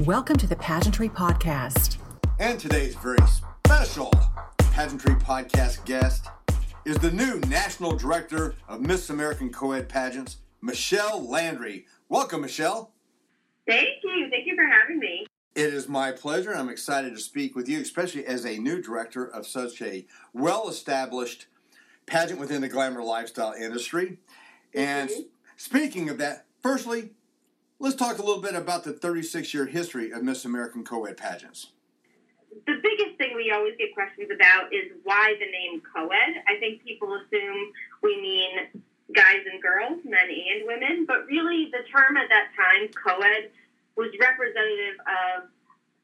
Welcome to the Pageantry Podcast. And today's very special Pageantry Podcast guest is the new National Director of Miss American Co-ed Pageants, Michelle Landry. Welcome, Michelle. Thank you. Thank you for having me. It is my pleasure. I'm excited to speak with you, especially as a new director of such a well established pageant within the glamour lifestyle industry. And Mhm. speaking of that, firstly, let's talk a little bit about the 36 year history of Miss American Co ed pageants. The biggest thing we always get questions about is why the name co-ed. I think people assume we mean guys and girls, men and women, but really the term at that time, co-ed, was representative of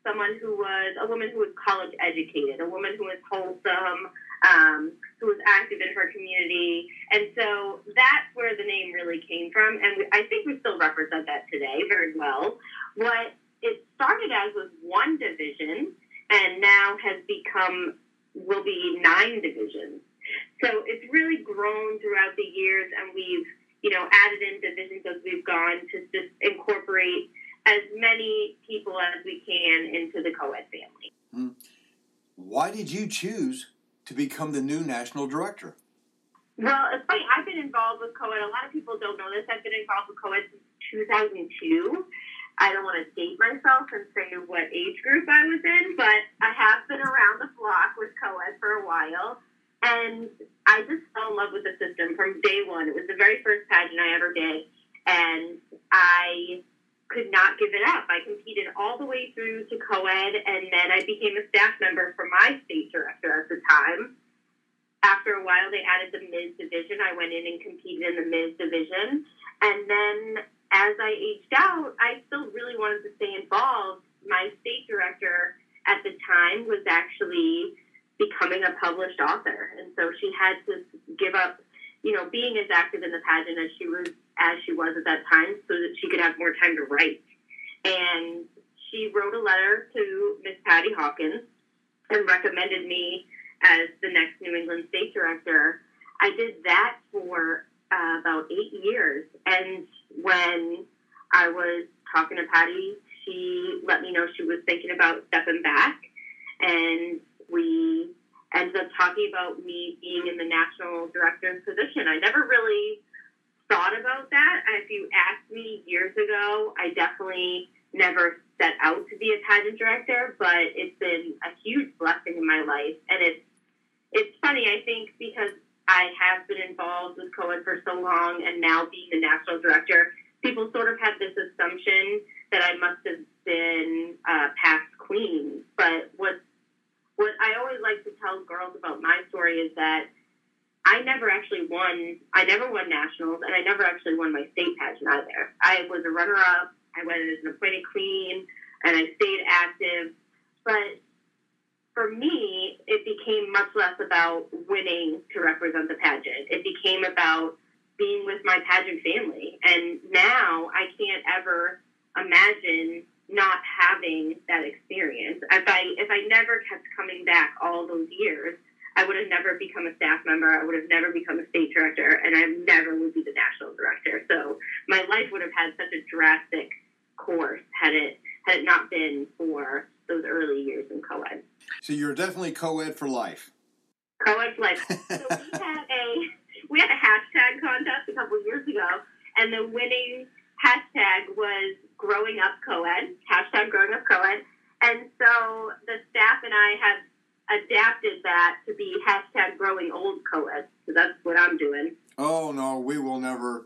someone who was a woman who was college educated, a woman who was wholesome, um, who was active in her community, and so that's where the name really came from. And I think we still represent that today very well. What it started as was one division, and now has become will be nine divisions. So it's really grown throughout the years, and we've you know added in divisions as we've gone to just incorporate as many people as we can into the co-ed family. Why did you choose to become the new national director? Well, it's funny. I've been involved with co-ed. A lot of people don't know this. I've been involved with co-ed since 2002. I don't want to date myself and say what age group I was in, but I have been around the block with co-ed for a while. And I just fell in love with the system from day one. It was the very first pageant I ever did. And I could not give it up. I competed all the way through to co-ed, and then I became a staff member for my state director at the time. After a while, they added the Ms. division. I went in and competed in the Ms. division. And then as I aged out, I still really wanted to stay involved. My state director at the time was actually becoming a published author. And so she had to give up, you know, being as active in the pageant as she was as she was at that time so that she could have more time to write. And she wrote a letter to Miss Patty Hawkins and recommended me as the next New England state director. I did that for uh, about eight years. And when I was talking to Patty, she let me know she was thinking about stepping back. And we ended up talking about me being in the national director's position. I never really thought about that. If you asked me years ago, I definitely never set out to be a pageant director, but it's been a huge blessing in my life. And it's it's funny, I think, because I have been involved with co-ed for so long and now being the national director, people sort of have this assumption that I must have been uh, past queen. But what what I always like to tell girls about my story is that I never actually won. I never won nationals, and I never actually won my state pageant either. I was a runner-up. I went as an appointed queen, and I stayed active. But for me, it became much less about winning to represent the pageant. It became about being with my pageant family, and now I can't ever imagine not having that experience. If I if I never kept coming back all those years, I would have never become a staff member. I would have never become a state director, and I never would be the national director. So my life would have had such a drastic course had it had it not been for those early years in co-ed. So you're definitely co-ed for life. Co-ed life. So we had a we had a hashtag contest a couple of years ago, and the winning hashtag was growing up co-ed. Hashtag growing up co-ed. And so the staff and I have adapted that to be hashtag growing old co-ed. So that's what I'm doing. Oh no, we will never.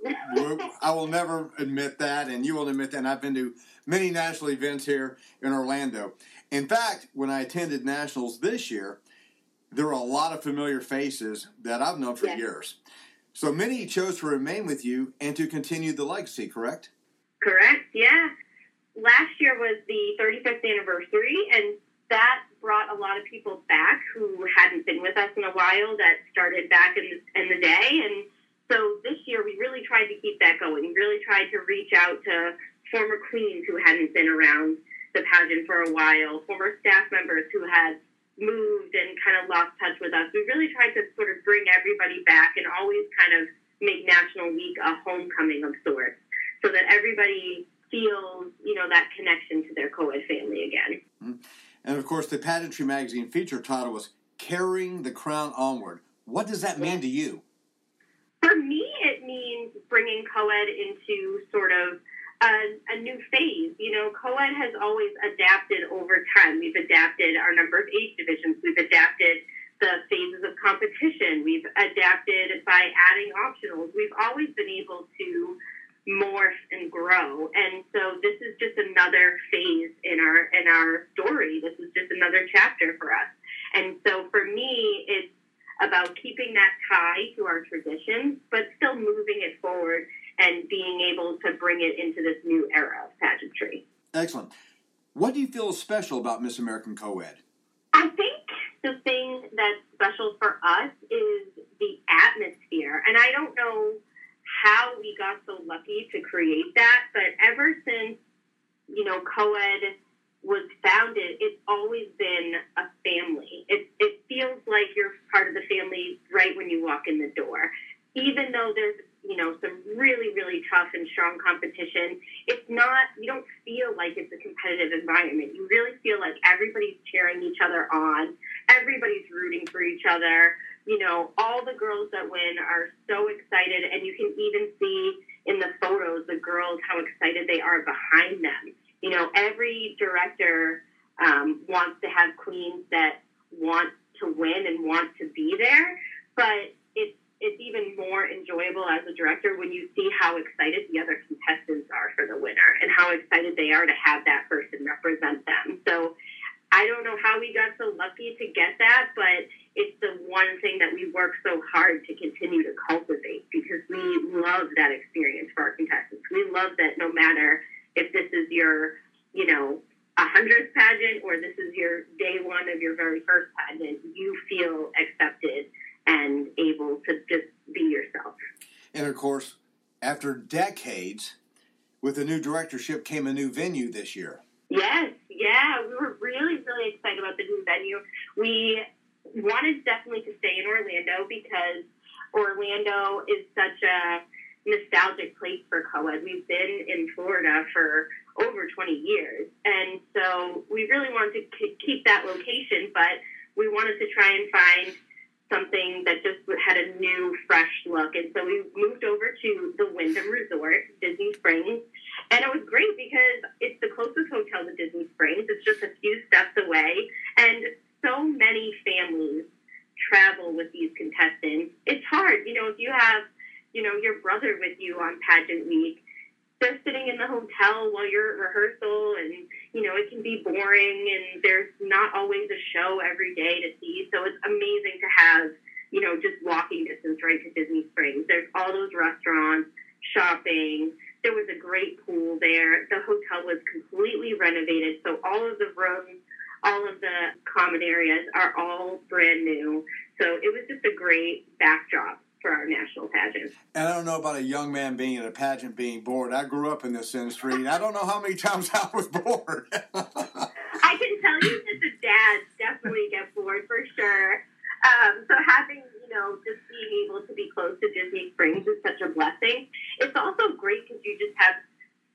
I will never admit that, and you will admit that. And I've been to many national events here in Orlando. In fact, when I attended nationals this year, there were a lot of familiar faces that I've known for Yes. years. So many chose to remain with you and to continue the legacy. Correct? Correct. Yeah. Last year was the 35th anniversary, and that brought a lot of people back who hadn't been with us in a while. That started back in the, in the day, and so this year we really tried to keep that going. We really tried to reach out to former queens who hadn't been around the pageant for a while, former staff members who had moved and kind of lost touch with us. We really tried to sort of bring everybody back and always kind of make National Week a homecoming of sorts so that everybody feels, you know, that connection to their co-ed family again. Mm-hmm. And of course, the pageantry magazine feature title was "Carrying the Crown Onward." What does that mean to you? For me, it means bringing co-ed into sort of a, a, new phase. You know, co-ed has always adapted over time. We've adapted our number of age divisions. We've adapted the phases of competition. We've adapted by adding optionals. We've always been able to morph and grow. And so this is just another phase in our in our story. This is just another chapter for us. And so for me, it's about keeping that tie to our tradition, but still moving it forward and being able to bring it into this new era of pageantry. Excellent. What do you feel is special about Miss American Co-ed? I think the thing that's special for us is the atmosphere. And I don't know how we got so lucky to create that, but ever since, you know, co-ed was founded, it's always been a family. It, it feels like you're part of the family right when you walk in the door. Even though there's, you know, some really, really tough and strong competition, it's not, you don't feel like it's a competitive environment. You really feel like everybody's cheering each other on, everybody's rooting for each other. You know, all the girls that win are so excited, and you can even see in the photos the girls how excited they are behind them you know, every director um, wants to have queens that want to win and want to be there, but it's it's even more enjoyable as a director when you see how excited the other contestants are for the winner and how excited they are to have that person represent them. So I don't know how we got so lucky to get that, but it's the one thing that we work so hard to continue to cultivate because we love that experience for our contestants. We love that no matter if this is your, you know, a hundredth pageant or this is your day one of your very first pageant, you feel accepted and able to just be yourself. And of course, after decades, with the new directorship came a new venue this year. Yes, yeah, we were really, really excited about the new venue. We wanted definitely to stay in Orlando because Orlando is such a nostalgic place for co-ed. We've been in Florida for over 20 years. And so we really wanted to keep that location, but we wanted to try and find something that just had a new, fresh look. And so we moved over to the Wyndham Resort, Disney Springs. And it was great because it's the closest hotel to Disney Springs. It's just a few steps away. And so many families travel with these contestants. It's hard, you know, if you have you know, your brother with you on pageant week. They're sitting in the hotel while you're at rehearsal, and you know it can be boring, and there's not always a show every day to see. So it's amazing to have, you know, just walking distance right to Disney Springs. There's all those restaurants, shopping. There was a great pool there. The hotel was completely renovated, so all of the rooms, all of the common areas are all brand new. So it was just a great backdrop for our national pageant. And I don't know about a young man being in a pageant being bored. I grew up in this industry, and I don't know how many times I was bored. I can tell you that the dads definitely get bored for sure. Um, so having you know just being able to be close to Disney Springs is such a blessing. It's also great because you just have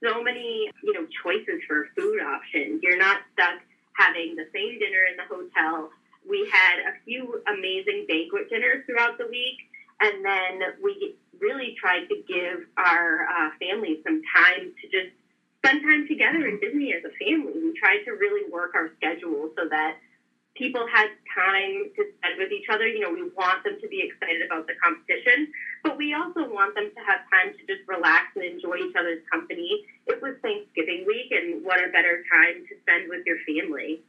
so many you know choices for food options. You're not stuck having the same dinner in the hotel. We had a few amazing banquet dinners throughout the week and then we really tried to give our uh, families some time to just spend time together in Disney as a family. We tried to really work our schedule so that people had time to spend with each other. You know, we want them to be excited about the competition, but we also want them to have time to just relax and enjoy each other's company. It was Thanksgiving week, and what a better time to spend with your family.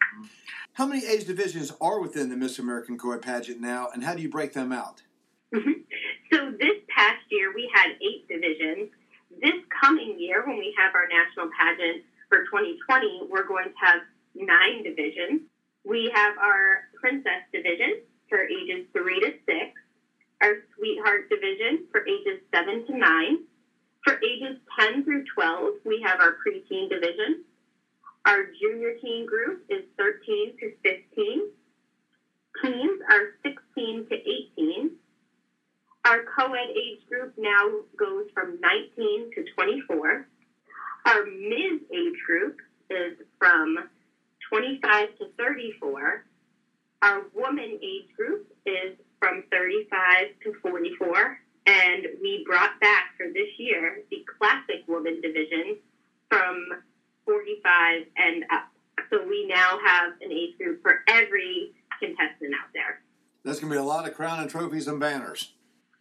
How many age divisions are within the Miss American Co-ed pageant now, and how do you break them out? So this past year, we had eight divisions. This coming year, when we have our national pageant for 2020, we're going to have nine divisions. We have our Princess Division for ages three to six, our Sweetheart Division for ages seven to nine. For ages 10 through 12, we have our preteen division. Our junior teen group is 13 to 15. Teens are 16 to 18 our co-ed age group now goes from 19 to 24. Our mid age group is from 25 to 34. Our woman age group is from 35 to 44. And we brought back for this year the classic woman division from 45 and up. So we now have an age group for every contestant out there. That's going to be a lot of crown and trophies and banners.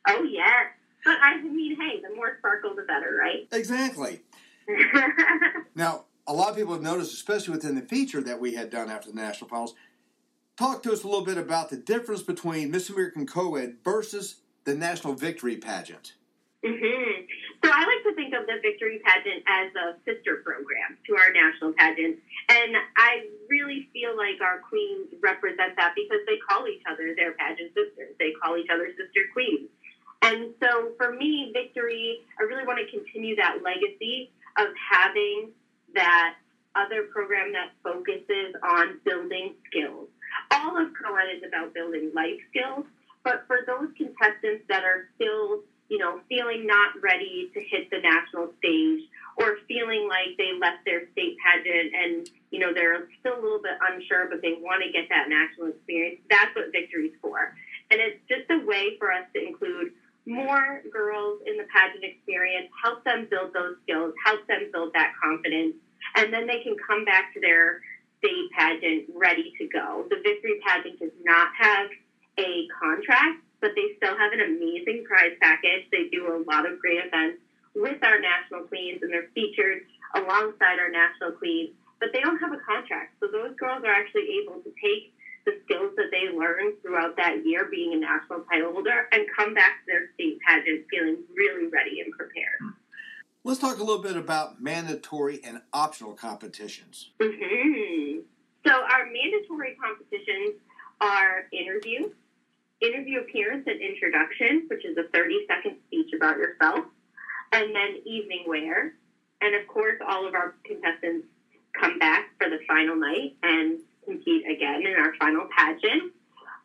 Oh, yes. But I mean, hey, the more sparkle, the better, right? Exactly. now, a lot of people have noticed, especially within the feature that we had done after the national finals. Talk to us a little bit about the difference between Miss American Co-ed versus the National Victory Pageant. Mm-hmm. So I like to think of the Victory Pageant as a sister program to our national pageant. And I really feel like our queens represent that because they call each other their pageant sisters. They call each other sister queens. And so for me, Victory, I really want to continue that legacy of having that other program that focuses on building skills. All of co-ed is about building life skills, but for those contestants that are still, you know, feeling not ready to hit the national stage or feeling like they left their state pageant and, you know, they're still a little bit unsure, but they want to get that national experience, that's what Victory's for. And it's just a way for us to include more girls in the pageant experience, help them build those skills, help them build that confidence, and then they can come back to their state pageant ready to go. The Victory pageant does not have a contract, but they still have an amazing prize package. They do a lot of great events with our national queens, and they're featured alongside our national queens, but they don't have a contract. So those girls are actually able to take the skills that they learned throughout that year being a national title holder and come back to their state pageant feeling really ready and prepared. Let's talk a little bit about mandatory and optional competitions. Mm-hmm. So, our mandatory competitions are interview, interview appearance and introduction, which is a 30 second speech about yourself, and then evening wear. And of course, all of our contestants come back for the final night and compete again in our final pageant.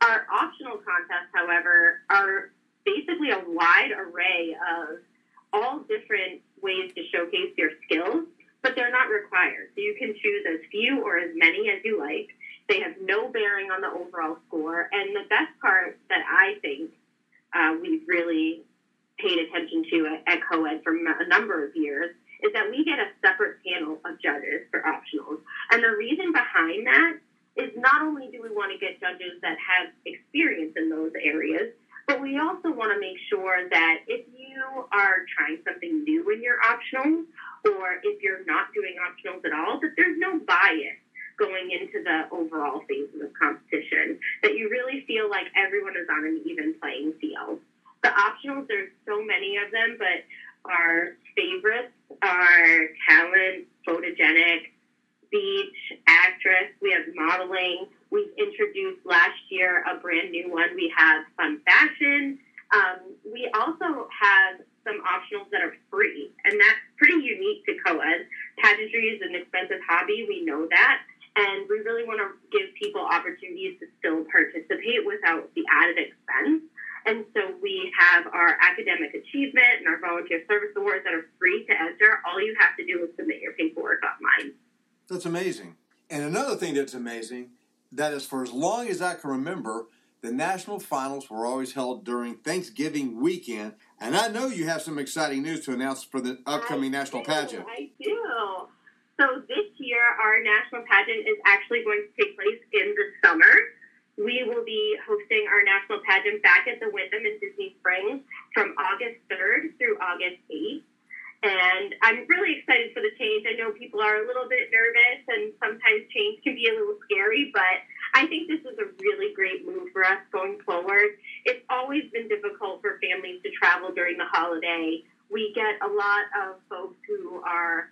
Our optional contests, however, are basically a wide array of all different ways to showcase your skills, but they're not required. So you can choose as few or as many as you like. They have no bearing on the overall score. And the best part that I think uh, we've really paid attention to at, at COED for a number of years is that we get a separate panel of judges for optionals. And the reason behind that is not only do we want to get judges that have experience in those areas, but we also want to make sure that if you are trying something new in your optionals, or if you're not doing optionals at all, that there's no bias going into the overall phases of competition, that you really feel like everyone is on an even playing field. The optionals, there's so many of them, but our favorites are talent, photogenic, speech, actress, we have modeling. We've introduced last year a brand new one. We have fun fashion. Um, we also have some optionals that are free, and that's pretty unique to co-ed. Pageantry is an expensive hobby, we know that, and we really want to give people opportunities to still participate without the added expense. And so we have our academic achievement and our volunteer service awards that are free to enter. All you have to do is submit your paperwork online. That's amazing. And another thing that's amazing, that is for as long as I can remember, the national finals were always held during Thanksgiving weekend. And I know you have some exciting news to announce for the upcoming I national do, pageant. I do. So this year, our national pageant is actually going to take place in the summer. We will be hosting our national pageant back at the Wyndham in Disney Springs from August 3rd through August 8th. And I'm really excited for the change. I know people are a little bit nervous, and sometimes change can be a little scary, but I think this is a really great move for us going forward. It's always been difficult for families to travel during the holiday. We get a lot of folks who are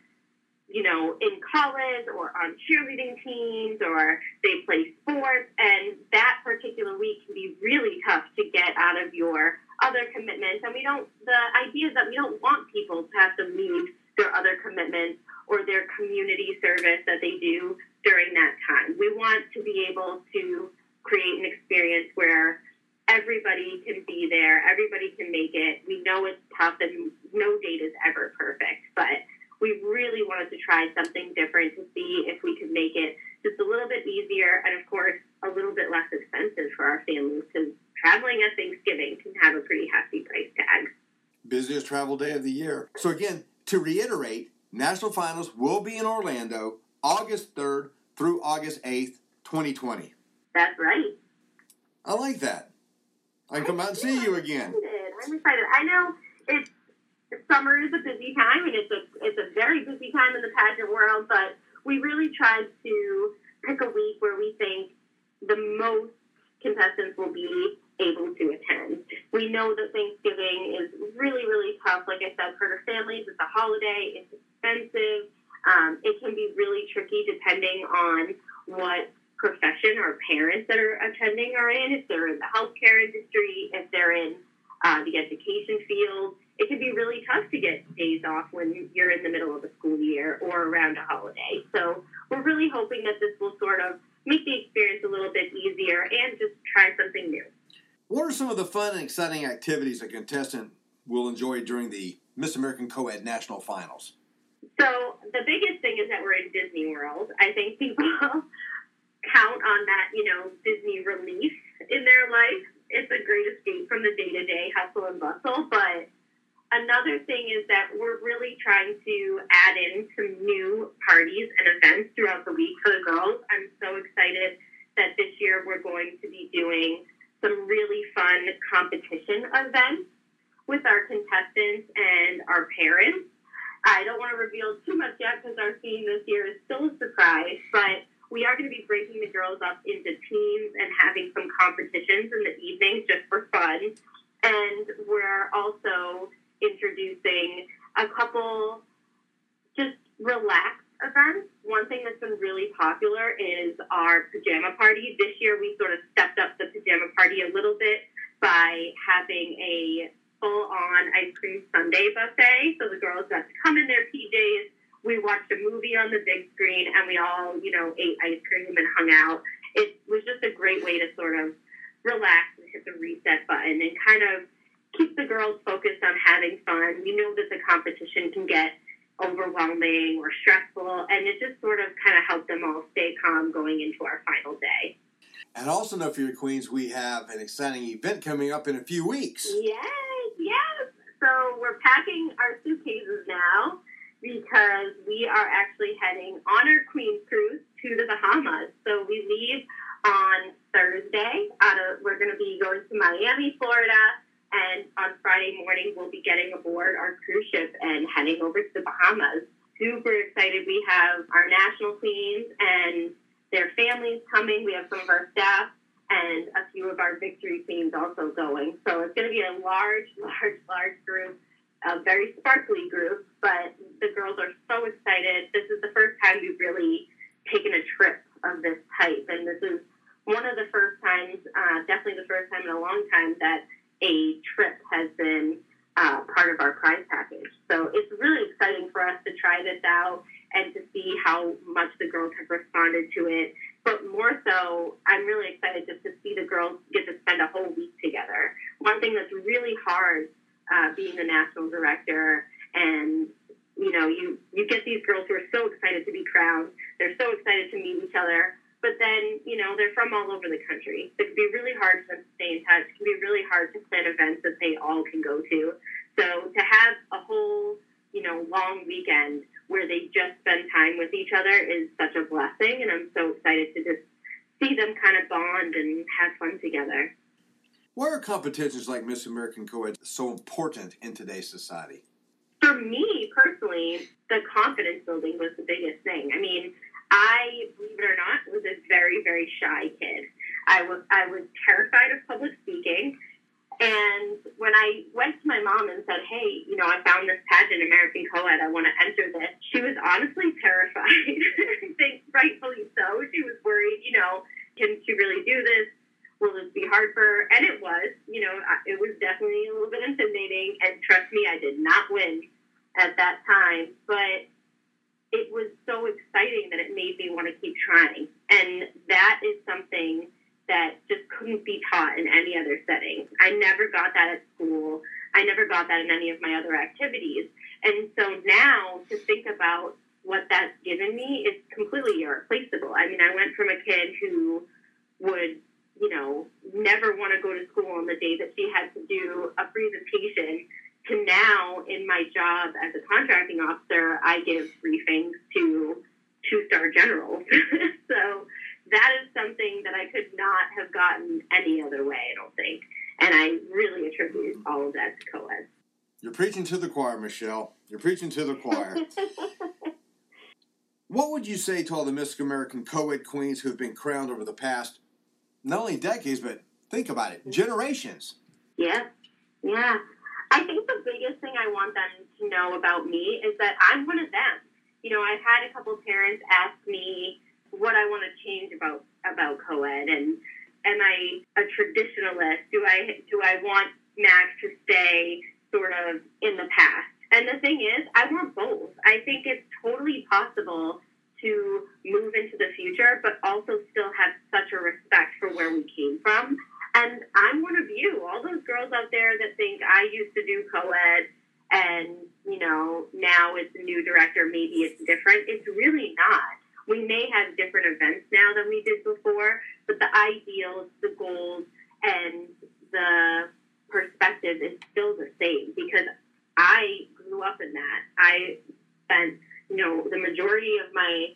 you know, in college or on cheerleading teams or they play sports. And that particular week can be really tough to get out of your other commitments. And we don't, the idea is that we don't want people to have to leave their other commitments or their community service that they do during that time. We want to be able to create an experience where everybody can be there, everybody can make it. We know it's tough and no date is ever perfect, but we really wanted to try something different to see if we could make it just a little bit easier and, of course, a little bit less expensive for our families because traveling at Thanksgiving can have a pretty hefty price tag. Busiest travel day of the year. So, again, to reiterate, National Finals will be in Orlando August 3rd through August 8th, 2020. That's right. I like that. I can come out and see you again. I'm excited. I know it's summer is a busy time, and it's a it's a very busy time in the pageant world. But we really tried to pick a week where we think the most contestants will be able to attend. We know that Thanksgiving is really really tough. Like I said, for the families, it's a holiday. It's expensive. Um, it can be really tricky depending on what profession or parents that are attending are in. If they're in the healthcare industry, if they're in uh, the education field, it can be really tough to get days off when you're in the middle of a school year or around a holiday. So we're really hoping that this will sort of make the experience a little bit easier and just try something new. What are some of the fun and exciting activities a contestant will enjoy during the Miss American Co-ed National Finals? So the biggest thing is that we're in Disney World. I think people count on that, you know, Disney relief in their life. It's a great escape from the day to day hustle and bustle. But another thing is that we're really trying to add in some new parties and events throughout the week for the girls. I'm so excited that this year we're going to be doing some really fun competition events with our contestants and our parents. I don't want to reveal too much yet because our theme this year is still a surprise, but we are going to be breaking the girls up into teams and having some competitions in the evenings just for fun. And we're also introducing a couple just relaxed events. One thing that's been really popular is our pajama party. This year we sort of stepped up the pajama party a little bit by having a full on ice cream sundae buffet. So the girls got to come in their PJs we watched a movie on the big screen and we all, you know, ate ice cream and hung out. It was just a great way to sort of relax and hit the reset button and kind of keep the girls focused on having fun. We know that the competition can get overwhelming or stressful, and it just sort of kind of helped them all stay calm going into our final day. And also know for your queens, we have an exciting event coming up in a few weeks. Yes, yes. So we're packing our suitcases now because we are actually heading on our Queen's Cruise to the Bahamas. So we leave on Thursday. Out of, we're going to be going to Miami, Florida, and on Friday morning we'll be getting aboard our cruise ship and heading over to the Bahamas. Super excited. We have our national queens and their families coming. We have some of our staff and a few of our victory queens also going. So it's going to be a large, large, large group a very sparkly group, but the girls are so excited. This is the first time we've really taken a trip of this type, and this is one of the first times, uh, definitely the first time in a long time, that a trip has been uh, part of our prize package. So it's really exciting for us to try this out and to see how much the girls have responded to it. But more so, I'm really excited just to see the girls get to spend a whole week together. One thing that's really hard uh, being a national director. And you know you you get these girls who are so excited to be crowned. They're so excited to meet each other. But then you know they're from all over the country. So it can be really hard for them to stay in touch. It can be really hard to plan events that they all can go to. So to have a whole you know long weekend where they just spend time with each other is such a blessing. And i'm so excited to just see them kind of bond and have fun together why are competitions like Miss American Co-ed so important in today's society? For me personally, the confidence building was the biggest thing. I mean, I, believe it or not, was a very, very shy kid. I was I was terrified of public speaking. And when I went to my mom and said, "Hey, you know, I found this pageant, American Co-ed. I want to enter this," she was honestly terrified. I think rightfully so. She was worried. You know, can she really do this? Will this be hard for her? And it was, you know, it was definitely a little bit intimidating. And trust me, I did not win at that time, but it was so exciting that it made me want to keep trying. And that is something that just couldn't be taught in any other setting. I never got that at school. I never got that in any of my other activities. And so now to think about what that's given me is completely irreplaceable. I mean, I went from a kid who would, you know, never want to go to school on the day that she had to do a presentation to now in my job as a contracting officer, I give briefings to two star generals. so that is something that I could not have gotten any other way, I don't think. And I really attribute all of that to co-ed. You're preaching to the choir, Michelle. You're preaching to the choir. what would you say to all the Miss American co-ed queens who have been crowned over the past, not only decades, but think about it, generations? Yeah, yeah. I think the biggest thing I want them to know about me is that I'm one of them. You know, I've had a couple parents ask me what I want to change about about co-ed, and am I a traditionalist? Do I do I want MAC to stay sort of in the past? And the thing is, I want both. I think it's totally possible to move into the future, but also still have such a respect for where we came from. And I'm one of you, all those girls out there that think I used to do co-ed and, you know, now it's a new director, maybe it's different. It's really not. We may have different events now than we did before, but the ideals, the goals, and the perspective is still the same because I grew up in that. I spent, you know, the majority of my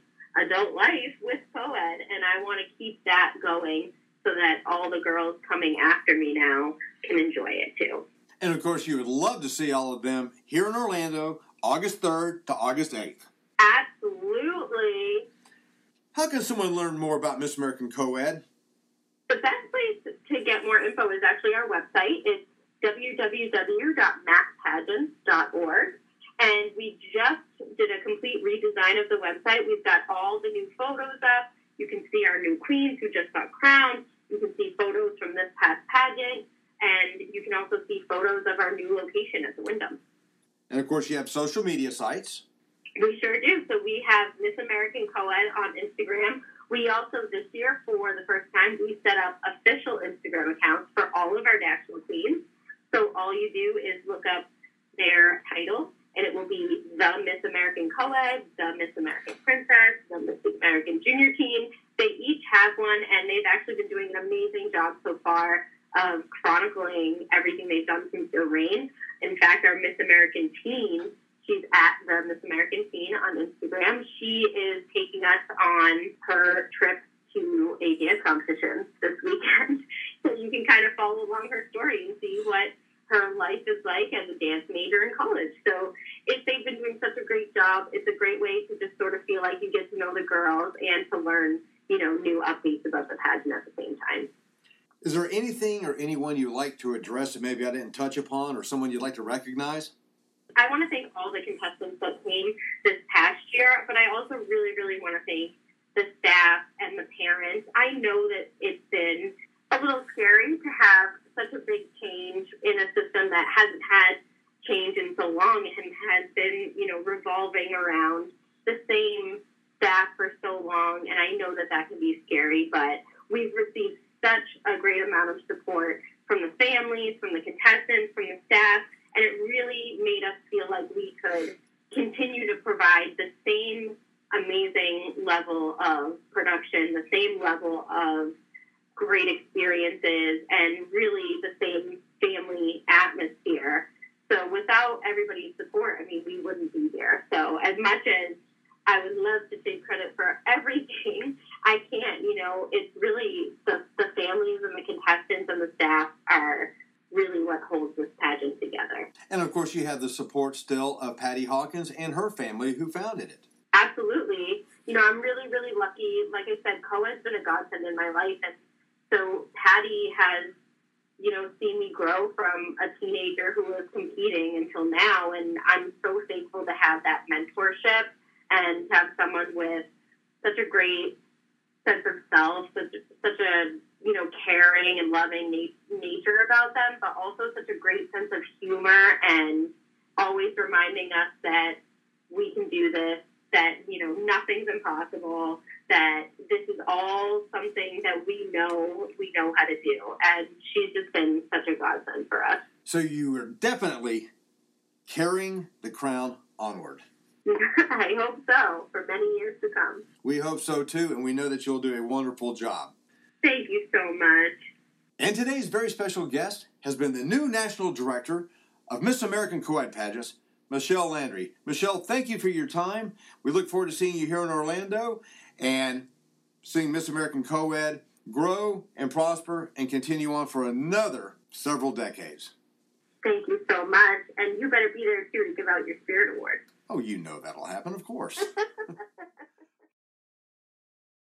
adult life with co-ed, and I want to keep that going so that all the girls coming after me now can enjoy it too. And of course, you would love to see all of them here in Orlando, August 3rd to August 8th. Absolutely. How can someone learn more about Miss American Co-ed? The best place to get more info is actually our website. It's www.macpageants.org. And we just did a complete redesign of the website. We've got all the new photos up. You can see our new queens who just got crowned. You can see photos from this past pageant. And you can also see photos of our new location at the Wyndham. And of course, you have social media sites. We sure do. So we have Miss American Co-ed on Instagram. We also, this year, for the first time, we set up official Instagram accounts for all of our national queens. So all you do is look up their title, and it will be the Miss American Co-ed, the Miss American Princess, the Miss American Junior Teen. They each have one, and they've actually been doing an amazing job so far of chronicling everything they've done since their reign. In fact, our Miss American Teen She's at the Miss American Teen on Instagram. She is taking us on her trip to a dance competition this weekend. so you can kind of follow along her story and see what her life is like as a dance major in college. So if they've been doing such a great job, it's a great way to just sort of feel like you get to know the girls and to learn, you know, new updates about the pageant at the same time. Is there anything or anyone you'd like to address that maybe I didn't touch upon or someone you'd like to recognize? I want to thank all the contestants that came this past year, but I also really, really want to thank the staff and the parents. I know that it's been a little scary to have such a big change in a system that hasn't had change in so long and has been, you know, revolving around the same staff for so long. And I know that that can be scary, but we've received such a great amount of support from the families, from the contestants, from the staff, and it really made us feel like we could continue to provide the same amazing level of production, the same level of great experiences, and really the same family atmosphere. So without everybody's support, I mean, we wouldn't be there. So as much as I would love to take credit for everything, I can't. You know, it's really the, the families and the contestants and the staff are really what holds this pageant together. And of you have the support still of Patty Hawkins and her family who founded it. Absolutely. You know, I'm really, really lucky. Like I said, Co-ed's been a godsend in my life. And so Patty has, you know, seen me grow from a teenager who was competing until now. And I'm so thankful to have that mentorship and to have someone with such a great sense of self, such, such a you know, caring and loving na- nature about them, but also such a great sense of humor and always reminding us that we can do this, that, you know, nothing's impossible, that this is all something that we know we know how to do. And she's just been such a godsend for us. So you are definitely carrying the crown onward. I hope so for many years to come. We hope so too, and we know that you'll do a wonderful job. Thank you so much. And today's very special guest has been the new national director of Miss American Co-ed pageants, Michelle Landry. Michelle, thank you for your time. We look forward to seeing you here in Orlando and seeing Miss American Co-ed grow and prosper and continue on for another several decades. Thank you so much. And you better be there too to give out your Spirit Award. Oh, you know that'll happen, of course.